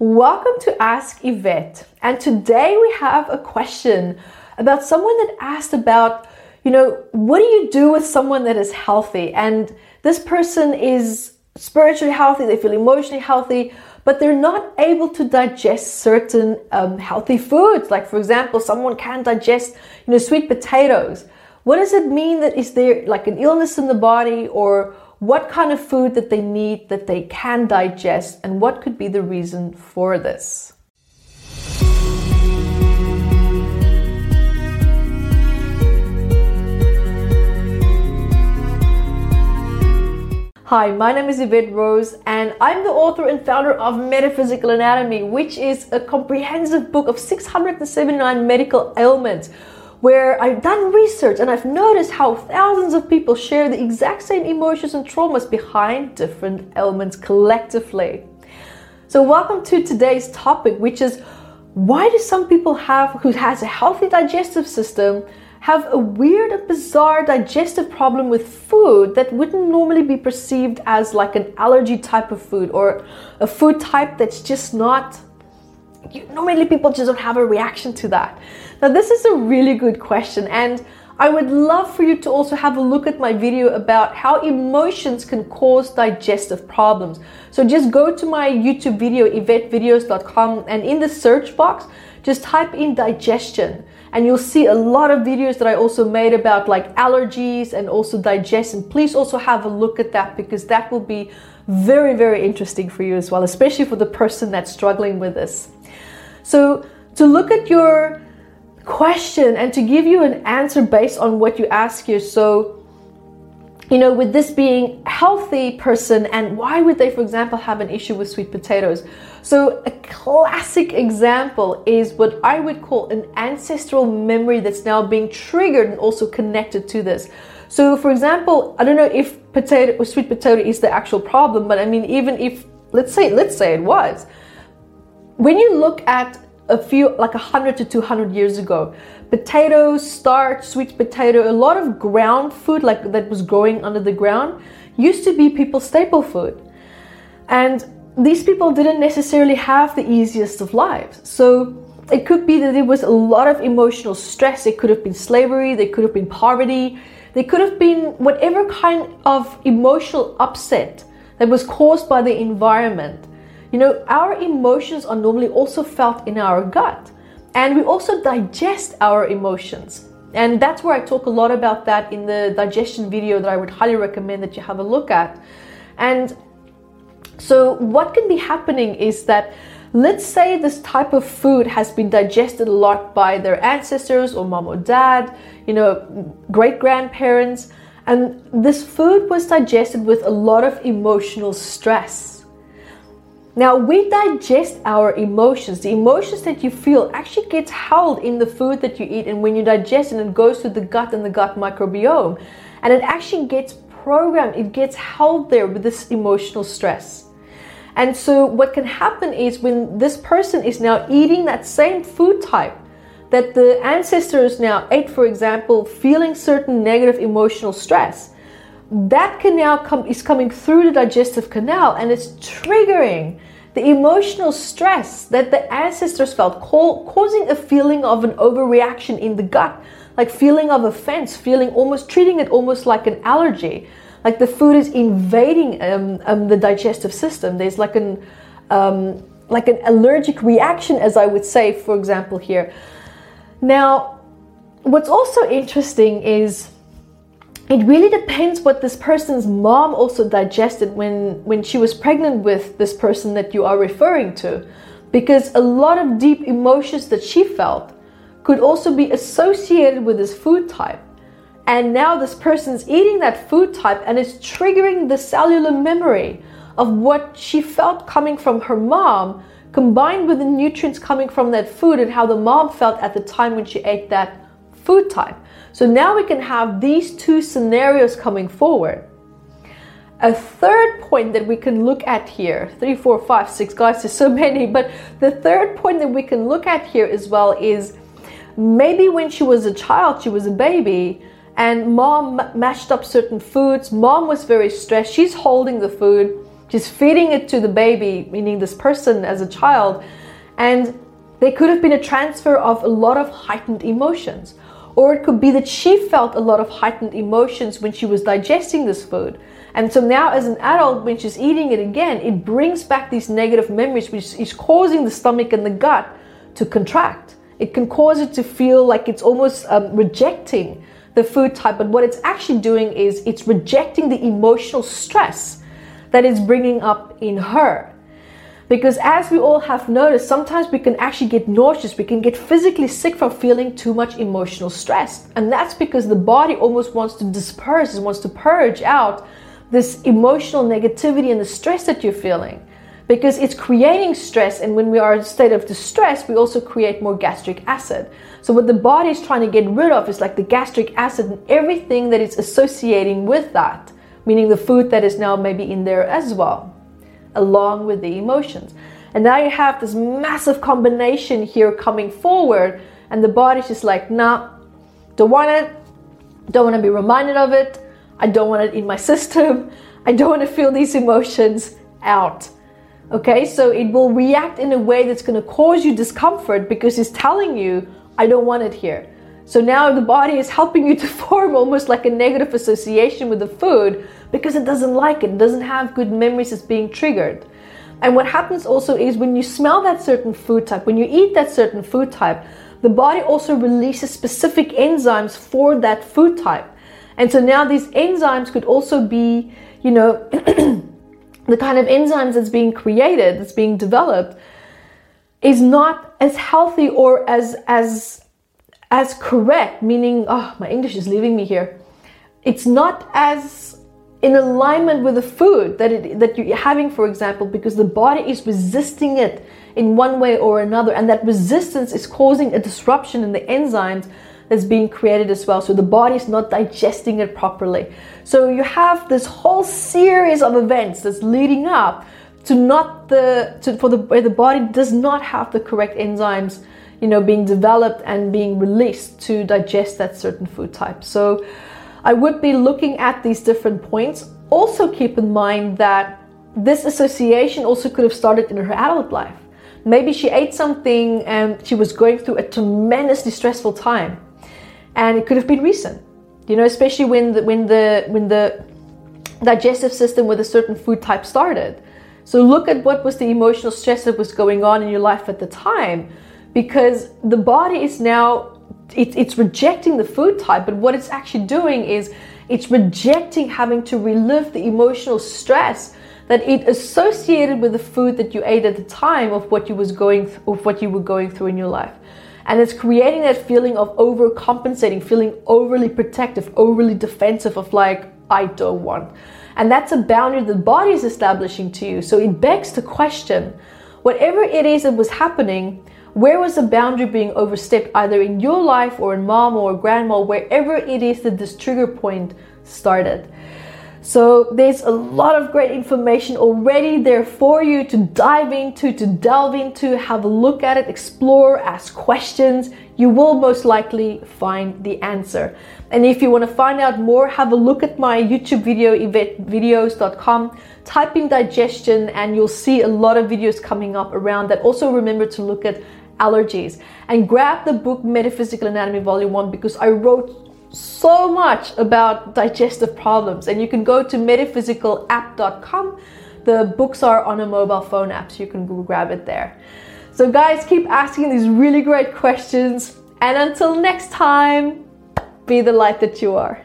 Welcome to Ask Yvette. And today we have a question about someone that asked about, you know, what do you do with someone that is healthy? And this person is spiritually healthy, they feel emotionally healthy, but they're not able to digest certain um, healthy foods. Like, for example, someone can't digest, you know, sweet potatoes. What does it mean that is there like an illness in the body or what kind of food that they need that they can digest and what could be the reason for this. Hi, my name is Yvette Rose, and I'm the author and founder of Metaphysical Anatomy, which is a comprehensive book of 679 medical ailments where I've done research and I've noticed how thousands of people share the exact same emotions and traumas behind different elements collectively. So, welcome to today's topic, which is why do some people have who has a healthy digestive system have a weird and bizarre digestive problem with food that wouldn't normally be perceived as like an allergy type of food or a food type that's just not you, normally people just don't have a reaction to that. Now, this is a really good question, and I would love for you to also have a look at my video about how emotions can cause digestive problems. So just go to my YouTube video, YvetteVideos.com, and in the search box, just type in digestion and you'll see a lot of videos that I also made about like allergies and also digestion. Please also have a look at that because that will be very, very interesting for you as well, especially for the person that's struggling with this. So, to look at your question and to give you an answer based on what you ask you. So, you know, with this being healthy person, and why would they, for example, have an issue with sweet potatoes? So, a classic example is what I would call an ancestral memory that's now being triggered and also connected to this. So, for example, I don't know if potato or sweet potato is the actual problem, but I mean, even if let's say let's say it was, when you look at a few like 100 to 200 years ago potatoes starch sweet potato a lot of ground food like that was growing under the ground used to be people's staple food. And these people didn't necessarily have the easiest of lives. So it could be that there was a lot of emotional stress. It could have been slavery. There could have been poverty there could have been whatever kind of emotional upset that was caused by the environment you know, our emotions are normally also felt in our gut, and we also digest our emotions. And that's where I talk a lot about that in the digestion video that I would highly recommend that you have a look at. And so, what can be happening is that let's say this type of food has been digested a lot by their ancestors or mom or dad, you know, great grandparents, and this food was digested with a lot of emotional stress. Now, we digest our emotions. The emotions that you feel actually gets held in the food that you eat, and when you digest it, it goes to the gut and the gut microbiome, and it actually gets programmed, it gets held there with this emotional stress. And so, what can happen is when this person is now eating that same food type that the ancestors now ate, for example, feeling certain negative emotional stress, that canal come, is coming through the digestive canal and it's triggering the emotional stress that the ancestors felt, causing a feeling of an overreaction in the gut, like feeling of offense, feeling almost treating it almost like an allergy, like the food is invading um, um, the digestive system. There's like an um, like an allergic reaction, as I would say, for example, here. Now, what's also interesting is it really depends what this person's mom also digested when when she was pregnant with this person that you are referring to because a lot of deep emotions that she felt could also be associated with this food type and now this person's eating that food type and it's triggering the cellular memory of what she felt coming from her mom combined with the nutrients coming from that food and how the mom felt at the time when she ate that food type so now we can have these two scenarios coming forward. A third point that we can look at here, three, four, five, six, guys, there's so many, but the third point that we can look at here as well is maybe when she was a child, she was a baby, and mom mashed up certain foods. Mom was very stressed. She's holding the food. she's feeding it to the baby, meaning this person as a child, and there could have been a transfer of a lot of heightened emotions. Or it could be that she felt a lot of heightened emotions when she was digesting this food. And so now, as an adult, when she's eating it again, it brings back these negative memories, which is causing the stomach and the gut to contract. It can cause it to feel like it's almost um, rejecting the food type, but what it's actually doing is it's rejecting the emotional stress that it's bringing up in her. Because as we all have noticed, sometimes we can actually get nauseous, we can get physically sick from feeling too much emotional stress. And that's because the body almost wants to disperse, it wants to purge out this emotional negativity and the stress that you're feeling because it's creating stress and when we are in a state of distress we also create more gastric acid. So what the body is trying to get rid of is like the gastric acid and everything that it's associating with that meaning the food that is now maybe in there as well along with the emotions. And now you have this massive combination here coming forward and the body's just like nah don't want it. Don't want to be reminded of it. I don't want it in my system. I don't want to feel these emotions out Okay, so it will react in a way that's going to cause you discomfort because it's telling you, I don't want it here. So now the body is helping you to form almost like a negative association with the food because it doesn't like it, it doesn't have good memories as being triggered. And what happens also is when you smell that certain food type, when you eat that certain food type, the body also releases specific enzymes for that food type. And so now these enzymes could also be, you know, the kind of enzymes that's being created, that's being developed, is not as healthy or as as as correct. Meaning, oh, my English is leaving me here. It's not as in alignment with the food that it, that you're having, for example, because the body is resisting it in one way or another, and that resistance is causing a disruption in the enzymes that's being created as well. So the body is not digesting it properly. So you have this whole series of events that's leading up to not the to, for the where the body does not have the correct enzymes, you know, being developed and being released to digest that certain food type. So I would be looking at these different points. Also keep in mind that this association also could have started in her adult life. Maybe she ate something and she was going through a tremendously stressful time and it could have been recent. You know, especially when the, when the when the digestive system with a certain food type started. So look at what was the emotional stress that was going on in your life at the time, because the body is now it, it's rejecting the food type, but what it's actually doing is it's rejecting having to relive the emotional stress that it associated with the food that you ate at the time of what you was going th- of what you were going through in your life. And it's creating that feeling of overcompensating, feeling overly protective, overly defensive, of like, I don't want. And that's a boundary the body is establishing to you. So it begs to question whatever it is that was happening, where was the boundary being overstepped, either in your life or in mom or grandma, wherever it is that this trigger point started. So there's a lot of great information already there for you to dive into, to delve into, have a look at it, explore, ask questions. You will most likely find the answer. And if you want to find out more, have a look at my YouTube video, yvettevideos.com. Type in digestion and you'll see a lot of videos coming up around that. Also remember to look at allergies and grab the book Metaphysical Anatomy Volume 1 because I wrote so much about digestive problems, and you can go to metaphysicalapp.com. The books are on a mobile phone app, so you can grab it there. So, guys, keep asking these really great questions, and until next time, be the light that you are.